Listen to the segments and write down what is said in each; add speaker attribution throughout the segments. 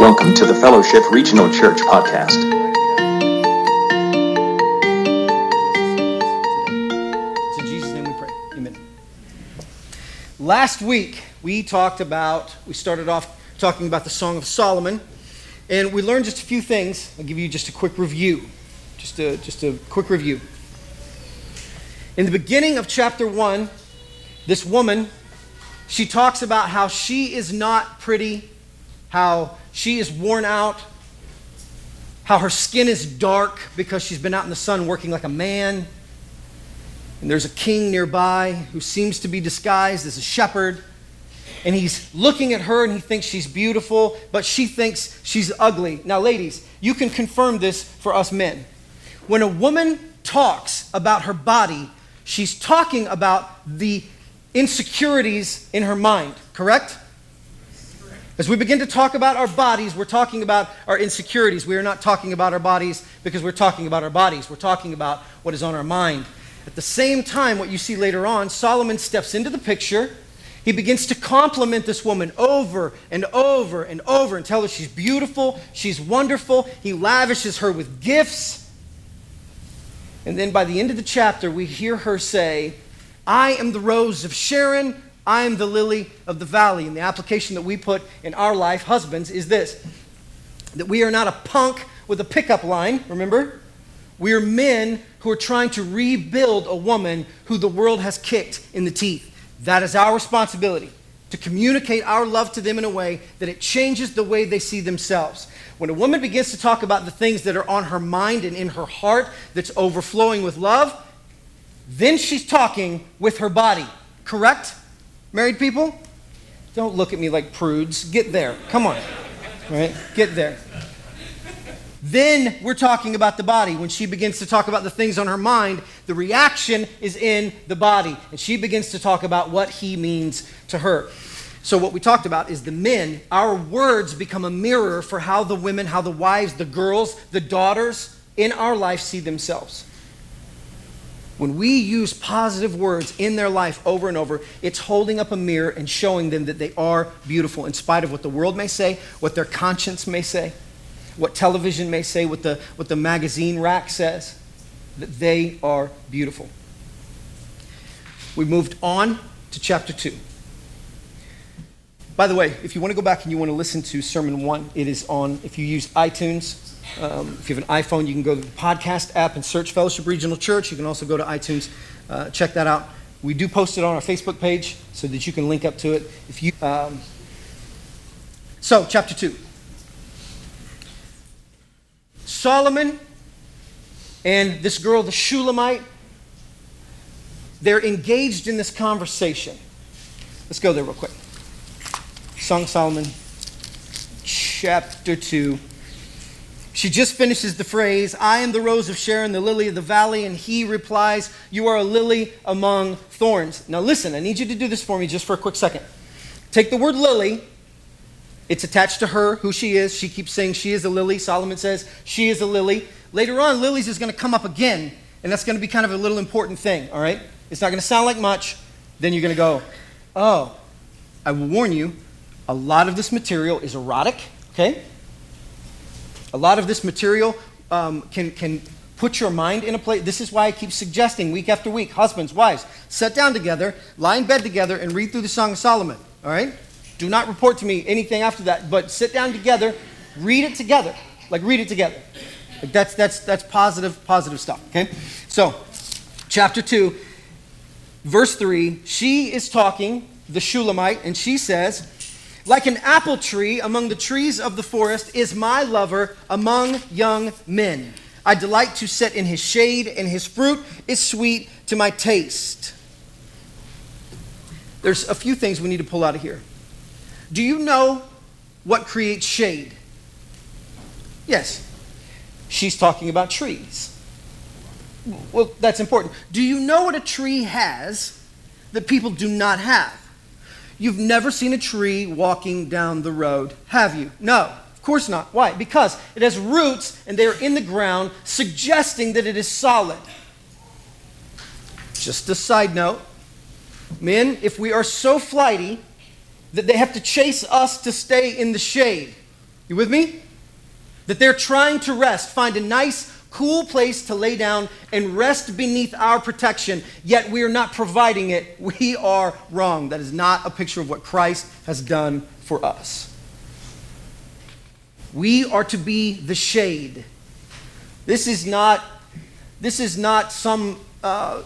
Speaker 1: Welcome to the Fellowship Regional Church podcast.
Speaker 2: In Jesus' name we pray. Amen. Last week, we talked about, we started off talking about the Song of Solomon, and we learned just a few things. I'll give you just a quick review. Just a, just a quick review. In the beginning of chapter 1, this woman, she talks about how she is not pretty, how she is worn out, how her skin is dark because she's been out in the sun working like a man. And there's a king nearby who seems to be disguised as a shepherd. And he's looking at her and he thinks she's beautiful, but she thinks she's ugly. Now, ladies, you can confirm this for us men. When a woman talks about her body, she's talking about the insecurities in her mind, correct? As we begin to talk about our bodies, we're talking about our insecurities. We are not talking about our bodies because we're talking about our bodies. We're talking about what is on our mind. At the same time, what you see later on, Solomon steps into the picture. He begins to compliment this woman over and over and over and tell her she's beautiful, she's wonderful. He lavishes her with gifts. And then by the end of the chapter, we hear her say, I am the rose of Sharon. I am the lily of the valley. And the application that we put in our life, husbands, is this that we are not a punk with a pickup line, remember? We are men who are trying to rebuild a woman who the world has kicked in the teeth. That is our responsibility to communicate our love to them in a way that it changes the way they see themselves. When a woman begins to talk about the things that are on her mind and in her heart that's overflowing with love, then she's talking with her body. Correct? Married people? Don't look at me like prudes. Get there. Come on. Right? Get there. Then we're talking about the body. When she begins to talk about the things on her mind, the reaction is in the body. And she begins to talk about what he means to her. So, what we talked about is the men, our words become a mirror for how the women, how the wives, the girls, the daughters in our life see themselves. When we use positive words in their life over and over, it's holding up a mirror and showing them that they are beautiful in spite of what the world may say, what their conscience may say, what television may say, what the, what the magazine rack says, that they are beautiful. We moved on to chapter 2. By the way, if you want to go back and you want to listen to Sermon 1, it is on, if you use iTunes, um, if you have an iPhone, you can go to the podcast app and search Fellowship Regional Church. You can also go to iTunes, uh, check that out. We do post it on our Facebook page so that you can link up to it. If you, um, so, chapter 2. Solomon and this girl, the Shulamite, they're engaged in this conversation. Let's go there real quick. Song Solomon, chapter 2. She just finishes the phrase, I am the rose of Sharon, the lily of the valley, and he replies, You are a lily among thorns. Now listen, I need you to do this for me just for a quick second. Take the word lily, it's attached to her, who she is. She keeps saying she is a lily. Solomon says she is a lily. Later on, lilies is going to come up again, and that's going to be kind of a little important thing, all right? It's not going to sound like much. Then you're going to go, Oh, I will warn you, a lot of this material is erotic, okay? A lot of this material um, can, can put your mind in a place. This is why I keep suggesting week after week, husbands, wives, sit down together, lie in bed together, and read through the Song of Solomon. All right? Do not report to me anything after that, but sit down together, read it together. Like read it together. Like that's that's that's positive, positive stuff. Okay? So, chapter two, verse three, she is talking, the Shulamite, and she says, like an apple tree among the trees of the forest is my lover among young men. I delight to sit in his shade, and his fruit is sweet to my taste. There's a few things we need to pull out of here. Do you know what creates shade? Yes. She's talking about trees. Well, that's important. Do you know what a tree has that people do not have? You've never seen a tree walking down the road, have you? No, of course not. Why? Because it has roots and they are in the ground, suggesting that it is solid. Just a side note men, if we are so flighty that they have to chase us to stay in the shade, You with me? That they're trying to rest, find a nice, cool place to lay down and rest beneath our protection, yet we are not providing it. We are wrong. That is not a picture of what Christ has done for us. We are to be the shade. This is not, this is not some uh,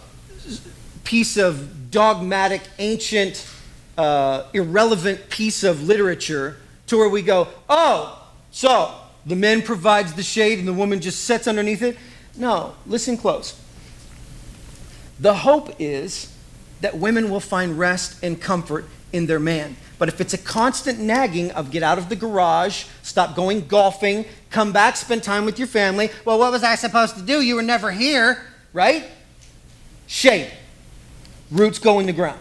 Speaker 2: piece of dogmatic, ancient, uh, irrelevant piece of literature to where we go, oh, so the man provides the shade and the woman just sits underneath it. No, listen close. The hope is that women will find rest and comfort in their man. But if it's a constant nagging of get out of the garage, stop going golfing, come back, spend time with your family, well, what was I supposed to do? You were never here, right? Shade. Roots go in the ground.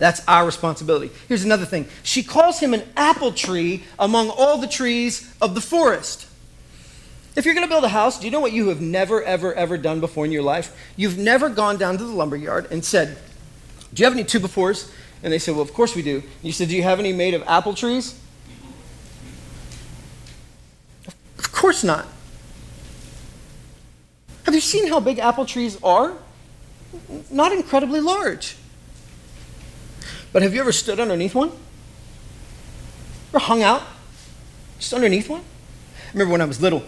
Speaker 2: That's our responsibility. Here's another thing. She calls him an apple tree among all the trees of the forest. If you're going to build a house, do you know what you have never, ever, ever done before in your life? You've never gone down to the lumber yard and said, Do you have any two-by-fours? And they said, Well, of course we do. And you said, Do you have any made of apple trees? Of course not. Have you seen how big apple trees are? Not incredibly large. But have you ever stood underneath one? Or hung out just underneath one? I remember when I was little,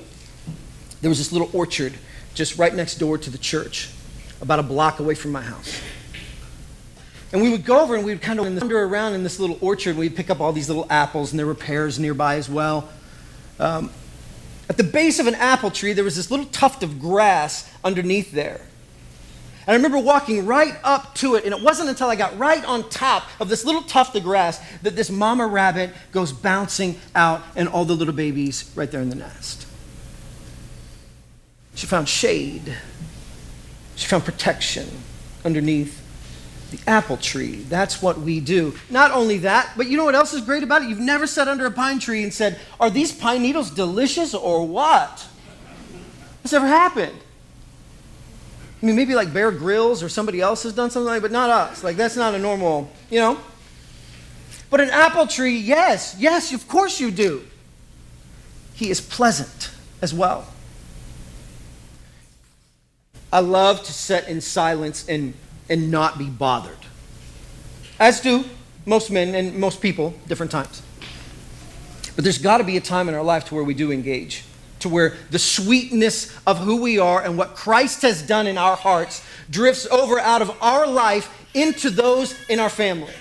Speaker 2: there was this little orchard just right next door to the church, about a block away from my house. And we would go over and we would kind of wander around in this little orchard. We'd pick up all these little apples, and there were pears nearby as well. Um, at the base of an apple tree, there was this little tuft of grass underneath there. And I remember walking right up to it, and it wasn't until I got right on top of this little tuft of grass that this mama rabbit goes bouncing out, and all the little babies right there in the nest. She found shade, she found protection underneath the apple tree. That's what we do. Not only that, but you know what else is great about it? You've never sat under a pine tree and said, Are these pine needles delicious or what? Has ever happened? I mean, maybe like Bear Grylls or somebody else has done something like, that, but not us. Like that's not a normal, you know. But an apple tree, yes, yes, of course you do. He is pleasant as well. I love to sit in silence and, and not be bothered. As do most men and most people, different times. But there's got to be a time in our life to where we do engage to where the sweetness of who we are and what Christ has done in our hearts drifts over out of our life into those in our family.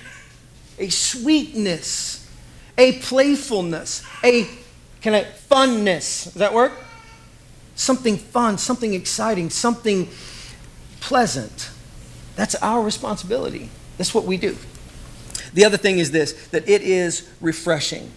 Speaker 2: A sweetness, a playfulness, a can I funness. Does that work? Something fun, something exciting, something pleasant. That's our responsibility. That's what we do. The other thing is this that it is refreshing.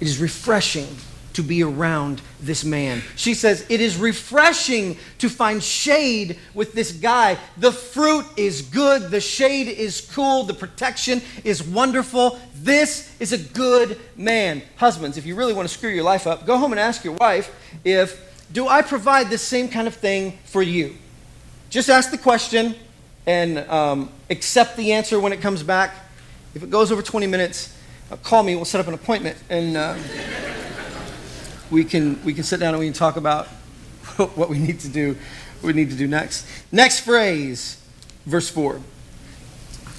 Speaker 2: It is refreshing to be around this man. She says, It is refreshing to find shade with this guy. The fruit is good, the shade is cool, the protection is wonderful. This is a good man. Husbands, if you really want to screw your life up, go home and ask your wife if, Do I provide this same kind of thing for you? Just ask the question and um, accept the answer when it comes back. If it goes over 20 minutes, uh, call me. We'll set up an appointment and. Uh, we can, we can sit down and we can talk about what we need to do, we need to do next. Next phrase, verse 4.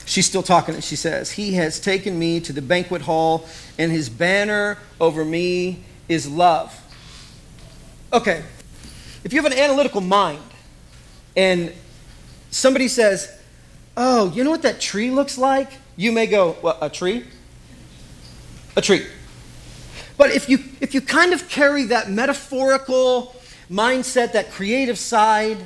Speaker 2: She's still talking and she says, He has taken me to the banquet hall, and his banner over me is love. Okay, if you have an analytical mind and somebody says, Oh, you know what that tree looks like? You may go, Well, a tree? A tree. But if you, if you kind of carry that metaphorical mindset, that creative side,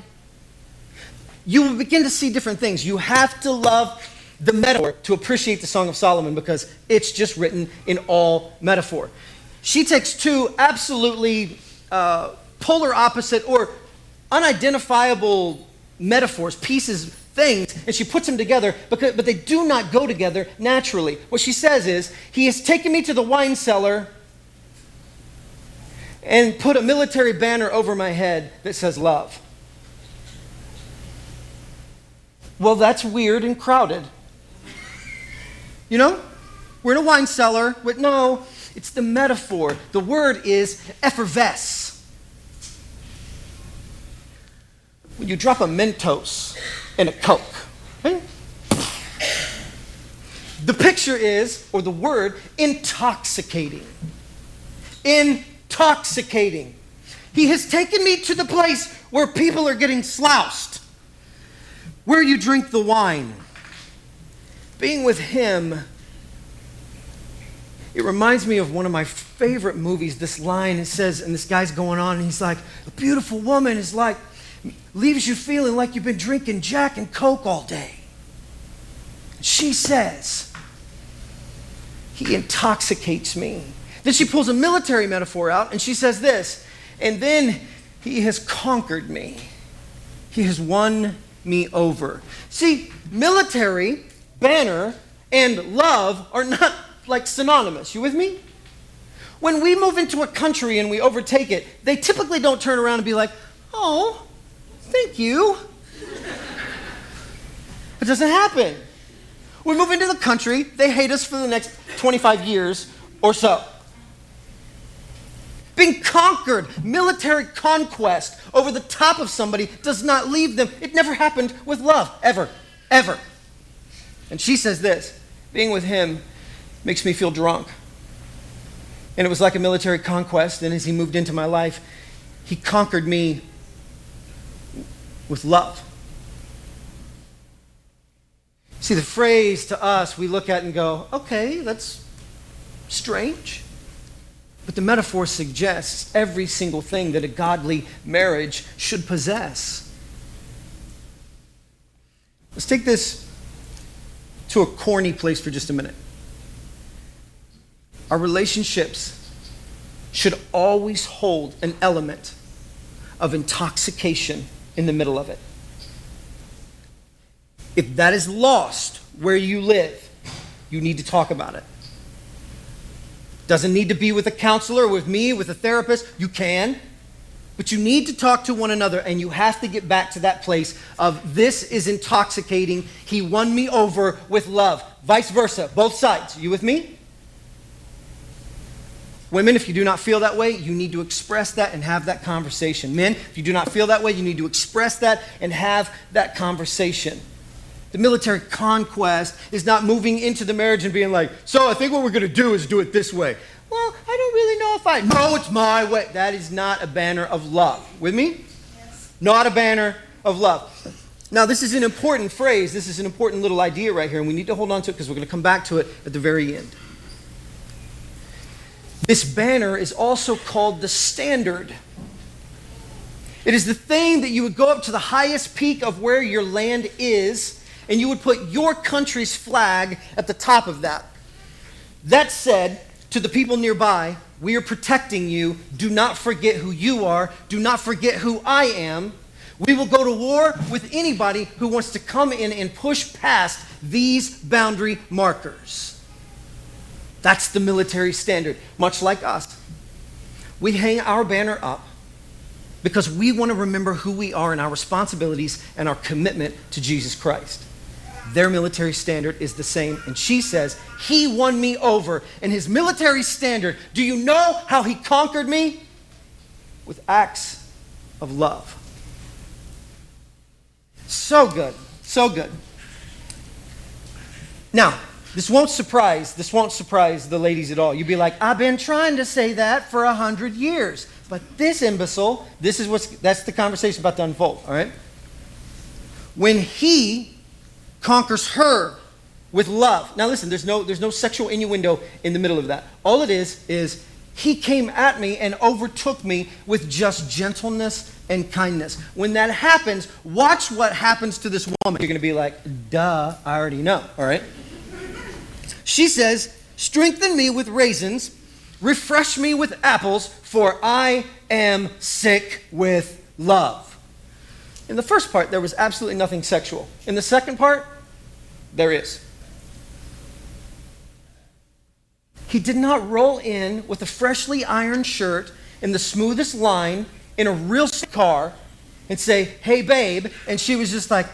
Speaker 2: you will begin to see different things. You have to love the metaphor to appreciate the Song of Solomon because it's just written in all metaphor. She takes two absolutely uh, polar opposite or unidentifiable metaphors, pieces, things, and she puts them together, because, but they do not go together naturally. What she says is, He has taken me to the wine cellar and put a military banner over my head that says love. Well, that's weird and crowded. You know? We're in a wine cellar, but no, it's the metaphor. The word is effervesce. When you drop a Mentos in a Coke, the picture is, or the word, intoxicating. Intoxicating. He has taken me to the place where people are getting sloused, where you drink the wine. Being with Him, it reminds me of one of my favorite movies. This line it says, and this guy's going on, and he's like, A beautiful woman is like, leaves you feeling like you've been drinking Jack and Coke all day. She says, He intoxicates me. Then she pulls a military metaphor out and she says this, and then He has conquered me. He has won me over. See, military, banner, and love are not like synonymous. You with me? When we move into a country and we overtake it, they typically don't turn around and be like, oh, thank you. It doesn't happen. We move into the country, they hate us for the next 25 years or so. Being conquered, military conquest over the top of somebody does not leave them. It never happened with love, ever, ever. And she says this being with him makes me feel drunk. And it was like a military conquest. And as he moved into my life, he conquered me with love. See, the phrase to us, we look at and go, okay, that's strange. But the metaphor suggests every single thing that a godly marriage should possess. Let's take this to a corny place for just a minute. Our relationships should always hold an element of intoxication in the middle of it. If that is lost where you live, you need to talk about it. Doesn't need to be with a counselor, with me, with a therapist. You can. But you need to talk to one another, and you have to get back to that place of this is intoxicating. He won me over with love. Vice versa, both sides. You with me? Women, if you do not feel that way, you need to express that and have that conversation. Men, if you do not feel that way, you need to express that and have that conversation. The military conquest is not moving into the marriage and being like, so I think what we're going to do is do it this way. Well, I don't really know if I. No, it's my way. That is not a banner of love. With me? Yes. Not a banner of love. Now, this is an important phrase. This is an important little idea right here, and we need to hold on to it because we're going to come back to it at the very end. This banner is also called the standard. It is the thing that you would go up to the highest peak of where your land is, and you would put your country's flag at the top of that. That said, to the people nearby, we are protecting you. Do not forget who you are. Do not forget who I am. We will go to war with anybody who wants to come in and push past these boundary markers. That's the military standard, much like us. We hang our banner up because we want to remember who we are and our responsibilities and our commitment to Jesus Christ. Their military standard is the same. And she says, He won me over. And his military standard, do you know how he conquered me? With acts of love. So good. So good. Now, this won't surprise, this won't surprise the ladies at all. You'd be like, I've been trying to say that for a hundred years. But this imbecile, this is what's that's the conversation about to unfold, all right? When he conquers her with love. Now listen, there's no there's no sexual innuendo in the middle of that. All it is is he came at me and overtook me with just gentleness and kindness. When that happens, watch what happens to this woman. You're going to be like, duh, I already know, all right? She says, Strengthen me with raisins, refresh me with apples, for I am sick with love. In the first part, there was absolutely nothing sexual. In the second part, there is. He did not roll in with a freshly ironed shirt in the smoothest line in a real car and say, Hey, babe. And she was just like,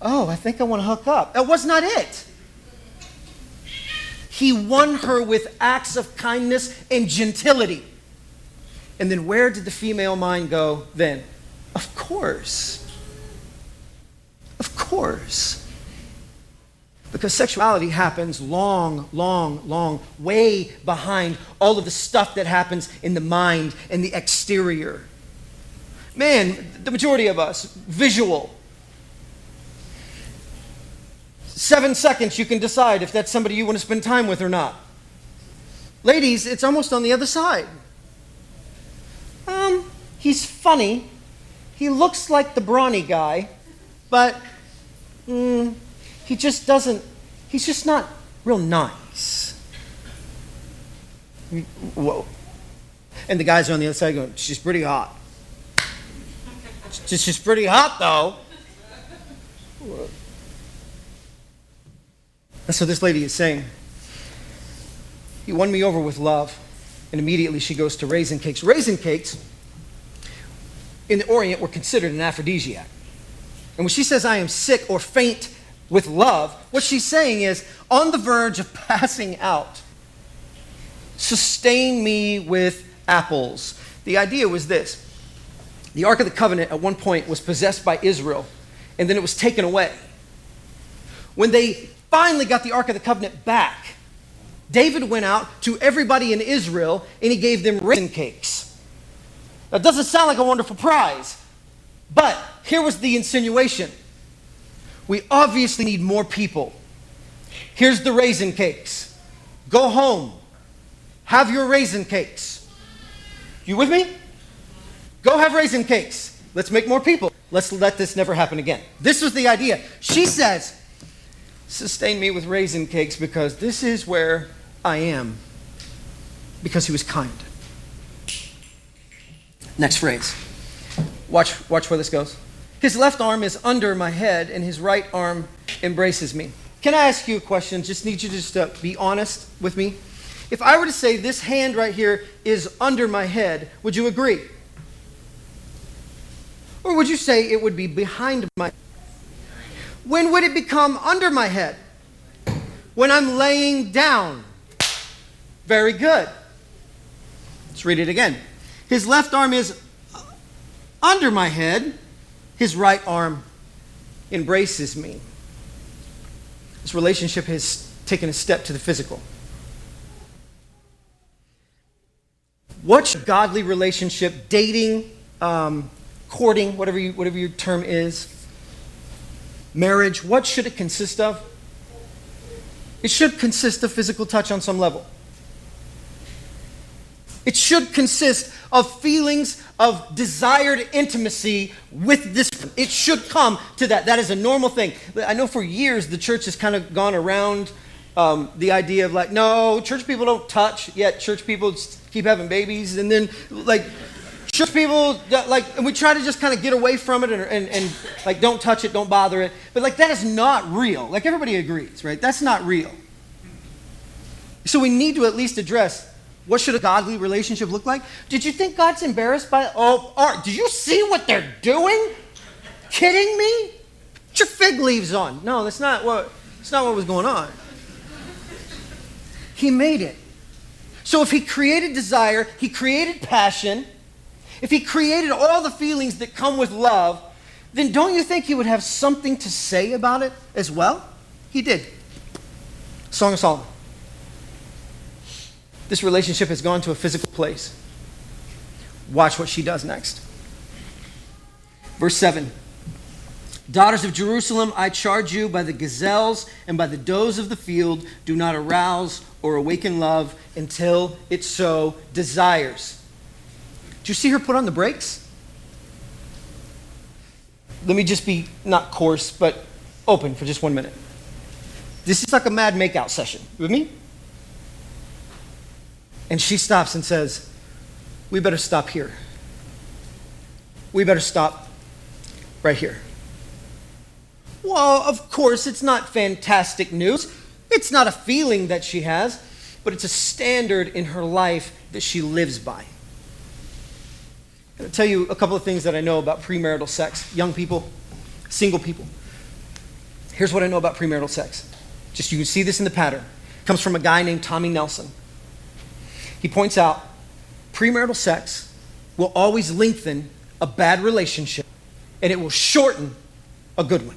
Speaker 2: Oh, I think I want to hook up. That was not it. He won her with acts of kindness and gentility. And then where did the female mind go then? Of course. Course. Because sexuality happens long, long, long, way behind all of the stuff that happens in the mind and the exterior. Man, the majority of us, visual. Seven seconds, you can decide if that's somebody you want to spend time with or not. Ladies, it's almost on the other side. Um, he's funny. He looks like the brawny guy, but mm, he just doesn't, he's just not real nice. Whoa. And the guys on the other side going, she's pretty hot. She's pretty hot, though. That's what this lady is saying. He won me over with love. And immediately she goes to raisin cakes. Raisin cakes in the Orient were considered an aphrodisiac. And when she says, I am sick or faint with love, what she's saying is, on the verge of passing out, sustain me with apples. The idea was this the Ark of the Covenant at one point was possessed by Israel, and then it was taken away. When they finally got the Ark of the Covenant back, David went out to everybody in Israel and he gave them raisin cakes. That doesn't sound like a wonderful prize, but here was the insinuation. We obviously need more people. Here's the raisin cakes. Go home. Have your raisin cakes. You with me? Go have raisin cakes. Let's make more people. Let's let this never happen again. This was the idea. She says, Sustain me with raisin cakes because this is where I am. Because he was kind. Next phrase. Watch, watch where this goes. His left arm is under my head, and his right arm embraces me. Can I ask you a question? Just need you to just uh, be honest with me. If I were to say this hand right here is under my head, would you agree? Or would you say it would be behind my head? When would it become under my head? When I'm laying down. Very good. Let's read it again. His left arm is under my head, his right arm embraces me. This relationship has taken a step to the physical. What's a godly relationship, dating, um, courting, whatever, you, whatever your term is, marriage, what should it consist of? It should consist of physical touch on some level. It should consist of feelings of desired intimacy with this. It should come to that. That is a normal thing. I know for years the church has kind of gone around um, the idea of like, no, church people don't touch, yet church people keep having babies. And then, like, church people, like, and we try to just kind of get away from it and, and, and, like, don't touch it, don't bother it. But, like, that is not real. Like, everybody agrees, right? That's not real. So we need to at least address what should a godly relationship look like? Did you think God's embarrassed by oh art? Did you see what they're doing? Kidding me? Put your fig leaves on. No, that's not what that's not what was going on. He made it. So if he created desire, he created passion, if he created all the feelings that come with love, then don't you think he would have something to say about it as well? He did. Song of Solomon. This relationship has gone to a physical place. Watch what she does next. Verse 7 Daughters of Jerusalem, I charge you by the gazelles and by the does of the field, do not arouse or awaken love until it so desires. Do you see her put on the brakes? Let me just be not coarse, but open for just one minute. This is like a mad makeout session. With me? And she stops and says, We better stop here. We better stop right here. Well, of course, it's not fantastic news. It's not a feeling that she has, but it's a standard in her life that she lives by. I'll tell you a couple of things that I know about premarital sex. Young people, single people. Here's what I know about premarital sex. Just you can see this in the pattern. comes from a guy named Tommy Nelson. He points out premarital sex will always lengthen a bad relationship and it will shorten a good one.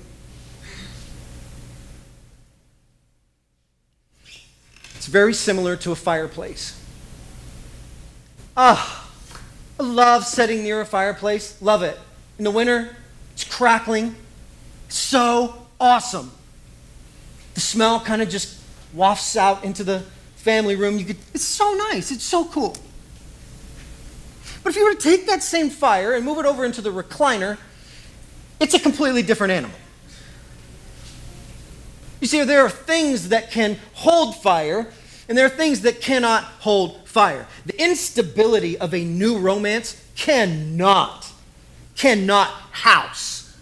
Speaker 2: It's very similar to a fireplace. Ah, I love sitting near a fireplace. Love it. In the winter, it's crackling. So awesome. The smell kind of just wafts out into the family room. You could, it's so nice. It's so cool. But if you were to take that same fire and move it over into the recliner, it's a completely different animal. You see, there are things that can hold fire, and there are things that cannot hold fire. The instability of a new romance cannot, cannot house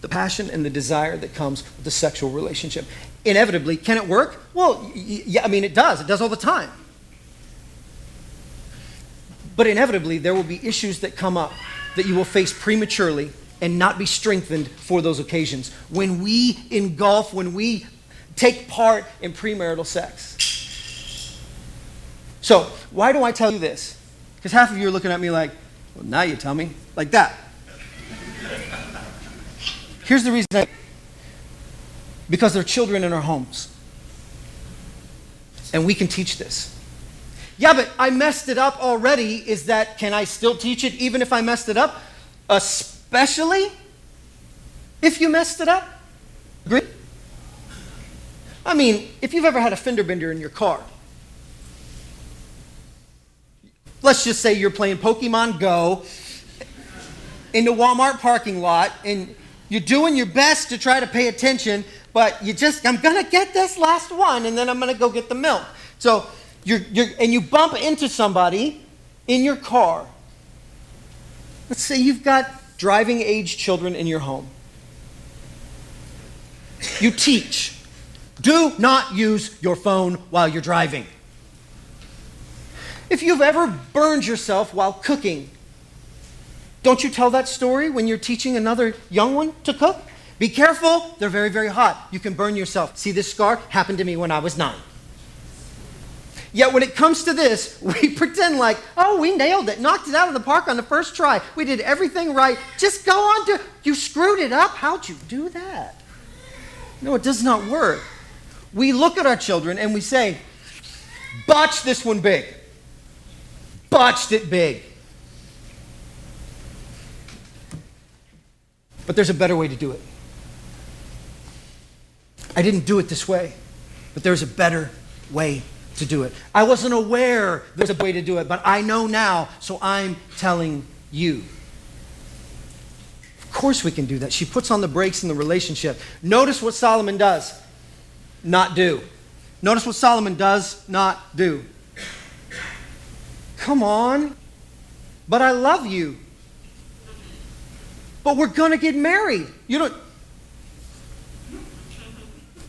Speaker 2: the passion and the desire that comes with the sexual relationship. Inevitably, can it work? Well, yeah, I mean, it does. It does all the time. But inevitably, there will be issues that come up that you will face prematurely and not be strengthened for those occasions. When we engulf, when we take part in premarital sex. So, why do I tell you this? Because half of you are looking at me like, well, now you tell me. Like that. Here's the reason I, because there are children in our homes. And we can teach this. Yeah, but I messed it up already. Is that, can I still teach it even if I messed it up? Especially if you messed it up? Agree? I mean, if you've ever had a fender bender in your car, let's just say you're playing Pokemon Go in the Walmart parking lot and you're doing your best to try to pay attention, but you just, I'm going to get this last one and then I'm going to go get the milk. So you're, you're, and you bump into somebody in your car. Let's say you've got driving age children in your home. You teach. Do not use your phone while you're driving. If you've ever burned yourself while cooking, don't you tell that story when you're teaching another young one to cook? Be careful, they're very, very hot. You can burn yourself. See this scar? Happened to me when I was nine. Yet when it comes to this, we pretend like, oh, we nailed it, knocked it out of the park on the first try. We did everything right. Just go on to, you screwed it up. How'd you do that? No, it does not work. We look at our children and we say, botched this one big. Botched it big. But there's a better way to do it. I didn't do it this way, but there's a better way to do it. I wasn't aware there's a way to do it, but I know now, so I'm telling you. Of course, we can do that. She puts on the brakes in the relationship. Notice what Solomon does not do. Notice what Solomon does not do. Come on. But I love you. But we're going to get married. You don't.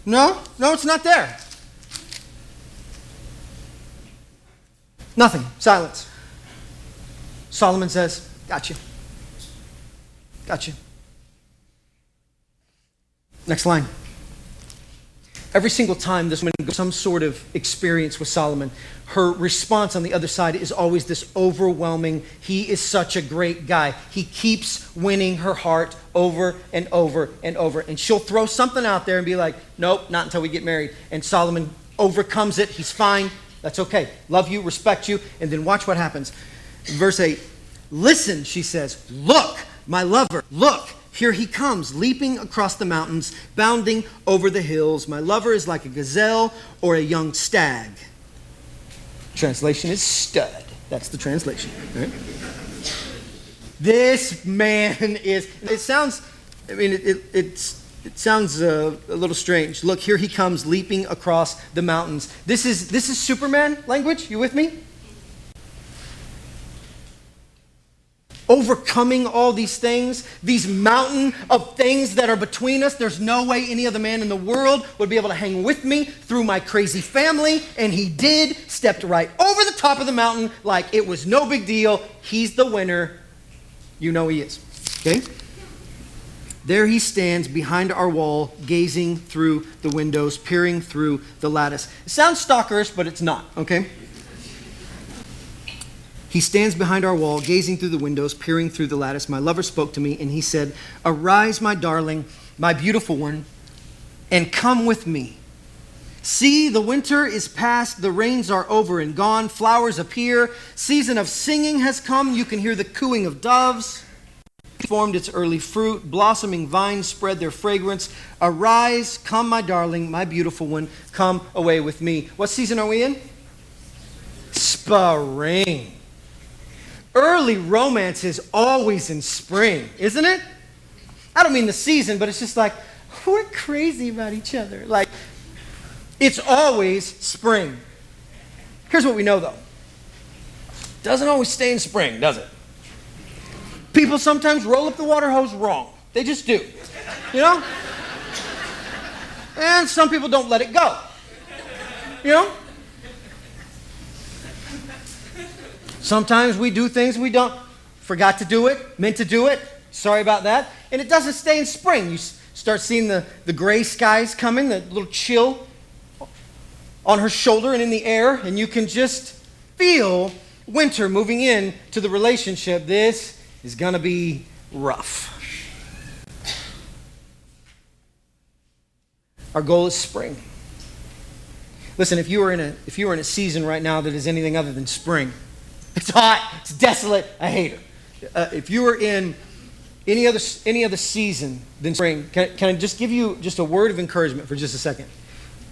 Speaker 2: No, no, it's not there. Nothing. Silence. Solomon says, Got you. Got you. Next line. Every single time this woman goes some sort of experience with Solomon, her response on the other side is always this overwhelming, he is such a great guy. He keeps winning her heart over and over and over. And she'll throw something out there and be like, nope, not until we get married. And Solomon overcomes it. He's fine. That's okay. Love you, respect you. And then watch what happens. Verse 8 Listen, she says, look, my lover, look. Here he comes, leaping across the mountains, bounding over the hills. My lover is like a gazelle or a young stag. Translation is stud. That's the translation. Right? This man is, it sounds, I mean, it, it, it's, it sounds uh, a little strange. Look, here he comes leaping across the mountains. This is, this is Superman language. You with me? Overcoming all these things, these mountain of things that are between us. There's no way any other man in the world would be able to hang with me through my crazy family. And he did, stepped right over the top of the mountain like it was no big deal. He's the winner. You know he is. Okay? There he stands behind our wall, gazing through the windows, peering through the lattice. It sounds stalkerish, but it's not, okay? He stands behind our wall, gazing through the windows, peering through the lattice. My lover spoke to me, and he said, Arise, my darling, my beautiful one, and come with me. See, the winter is past, the rains are over and gone, flowers appear, season of singing has come, you can hear the cooing of doves. Formed its early fruit, blossoming vines spread their fragrance. Arise, come, my darling, my beautiful one, come away with me. What season are we in? Spring. Early romance is always in spring, isn't it? I don't mean the season, but it's just like we're crazy about each other. Like it's always spring. Here's what we know though. Doesn't always stay in spring, does it? People sometimes roll up the water hose wrong. They just do. You know? And some people don't let it go. You know? Sometimes we do things we don't, forgot to do it, meant to do it, sorry about that. And it doesn't stay in spring. You start seeing the, the gray skies coming, the little chill on her shoulder and in the air, and you can just feel winter moving in to the relationship. This is going to be rough. Our goal is spring. Listen, if you are in a if you are in a season right now that is anything other than spring, it's hot, it's desolate, I hate it. Uh, if you were in any other any other season than spring, can, can I just give you just a word of encouragement for just a second?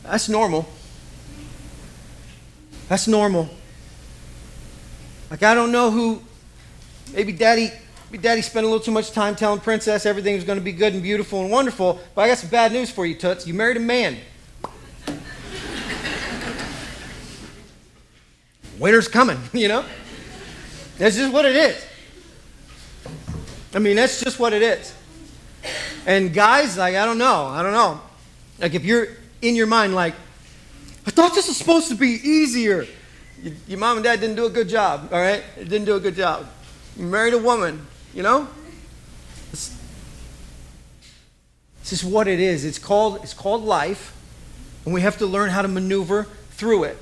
Speaker 2: That's normal. That's normal. Like I don't know who maybe daddy maybe daddy spent a little too much time telling princess everything was going to be good and beautiful and wonderful, but I got some bad news for you, Toots. You married a man. Winter's coming, you know? That's just what it is. I mean, that's just what it is. And guys, like, I don't know. I don't know. Like, if you're in your mind, like, I thought this was supposed to be easier. You, your mom and dad didn't do a good job, all right? Didn't do a good job. You married a woman, you know? This is what it is. It's called, it's called life, and we have to learn how to maneuver through it.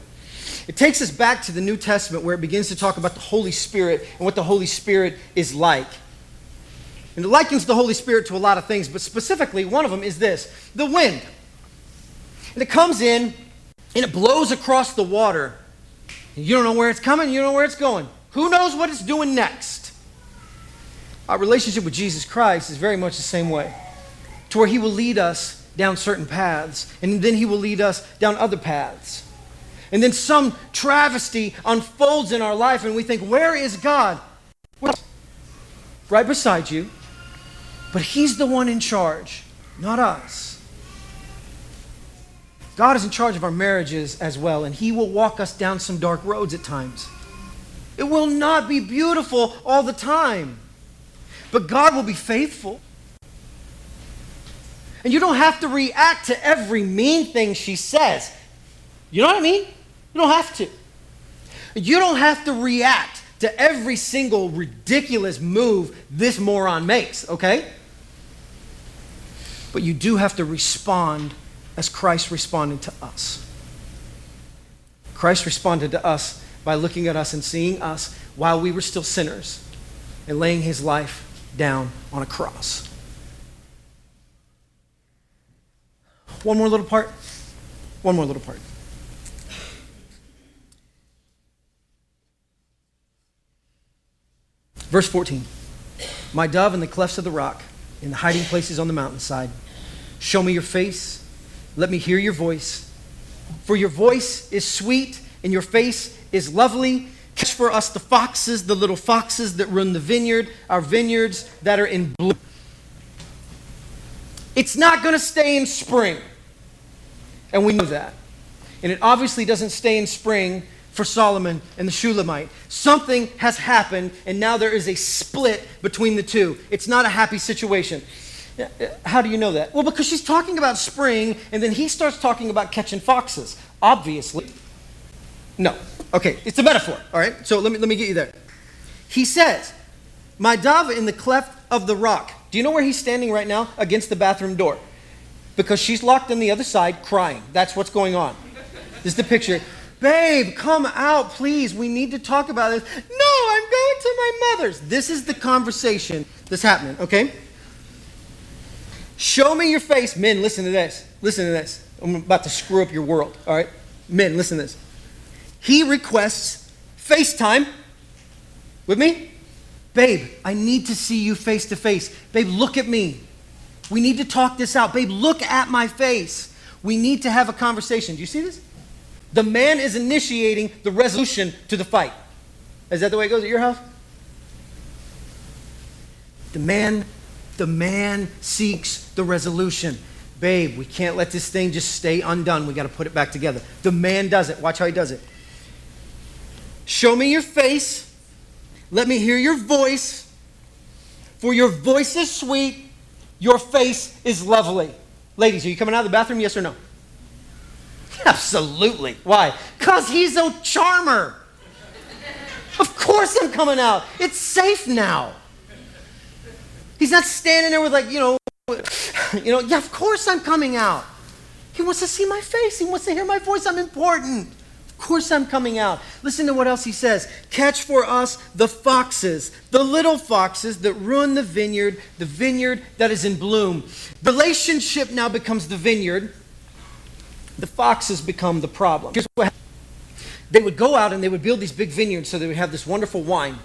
Speaker 2: It takes us back to the New Testament where it begins to talk about the Holy Spirit and what the Holy Spirit is like. And it likens the Holy Spirit to a lot of things, but specifically, one of them is this the wind. And it comes in and it blows across the water. You don't know where it's coming, you don't know where it's going. Who knows what it's doing next? Our relationship with Jesus Christ is very much the same way, to where He will lead us down certain paths, and then He will lead us down other paths. And then some travesty unfolds in our life, and we think, Where is God? Right beside you. But He's the one in charge, not us. God is in charge of our marriages as well, and He will walk us down some dark roads at times. It will not be beautiful all the time, but God will be faithful. And you don't have to react to every mean thing she says. You know what I mean? You don't have to. You don't have to react to every single ridiculous move this moron makes, okay? But you do have to respond as Christ responded to us. Christ responded to us by looking at us and seeing us while we were still sinners and laying his life down on a cross. One more little part. One more little part. Verse 14 My dove in the clefts of the rock, in the hiding places on the mountainside, show me your face, let me hear your voice. For your voice is sweet, and your face is lovely. Catch for us the foxes, the little foxes that run the vineyard, our vineyards that are in bloom. It's not going to stay in spring. And we know that. And it obviously doesn't stay in spring for Solomon and the Shulamite. Something has happened, and now there is a split between the two. It's not a happy situation. How do you know that? Well, because she's talking about spring, and then he starts talking about catching foxes. Obviously. No. Okay, it's a metaphor, all right? So let me, let me get you there. He says, My dove in the cleft of the rock. Do you know where he's standing right now? Against the bathroom door. Because she's locked on the other side crying. That's what's going on. This is the picture. Babe, come out, please. We need to talk about this. No, I'm going to my mother's. This is the conversation that's happening, okay? Show me your face. Men, listen to this. Listen to this. I'm about to screw up your world, all right? Men, listen to this. He requests FaceTime with me. Babe, I need to see you face to face. Babe, look at me. We need to talk this out. Babe, look at my face. We need to have a conversation. Do you see this? The man is initiating the resolution to the fight. Is that the way it goes at your house? The man, the man seeks the resolution. Babe, we can't let this thing just stay undone. We got to put it back together. The man does it. Watch how he does it. Show me your face. Let me hear your voice. For your voice is sweet, your face is lovely. Ladies, are you coming out of the bathroom? Yes or no? Absolutely. Why? Because he's a charmer. Of course I'm coming out. It's safe now. He's not standing there with, like, you know, you know, yeah, of course I'm coming out. He wants to see my face. He wants to hear my voice. I'm important. Of course I'm coming out. Listen to what else he says. Catch for us the foxes, the little foxes that ruin the vineyard, the vineyard that is in bloom. Relationship now becomes the vineyard. The foxes become the problem. They would go out and they would build these big vineyards so they would have this wonderful wine.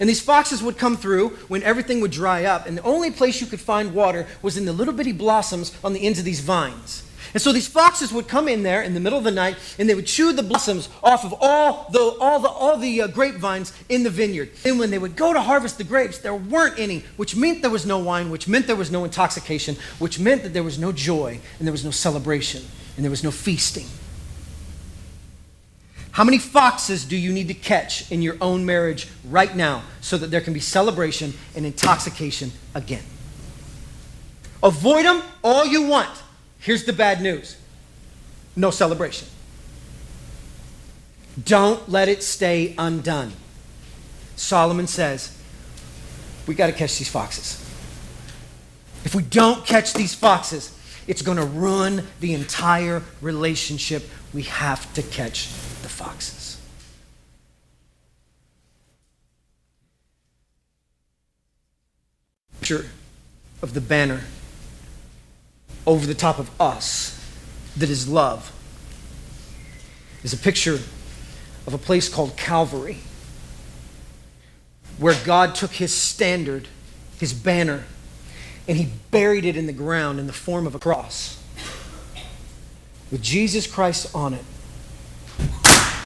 Speaker 2: And these foxes would come through when everything would dry up, and the only place you could find water was in the little bitty blossoms on the ends of these vines. And so these foxes would come in there in the middle of the night and they would chew the blossoms off of all the, all the, all the uh, grapevines in the vineyard. And when they would go to harvest the grapes, there weren't any, which meant there was no wine, which meant there was no intoxication, which meant that there was no joy and there was no celebration and there was no feasting. How many foxes do you need to catch in your own marriage right now so that there can be celebration and intoxication again? Avoid them all you want. Here's the bad news no celebration. Don't let it stay undone. Solomon says, we got to catch these foxes. If we don't catch these foxes, it's going to ruin the entire relationship. We have to catch the foxes. Picture of the banner over the top of us that is love is a picture of a place called Calvary, where God took his standard, his banner, and he buried it in the ground in the form of a cross. With Jesus Christ on it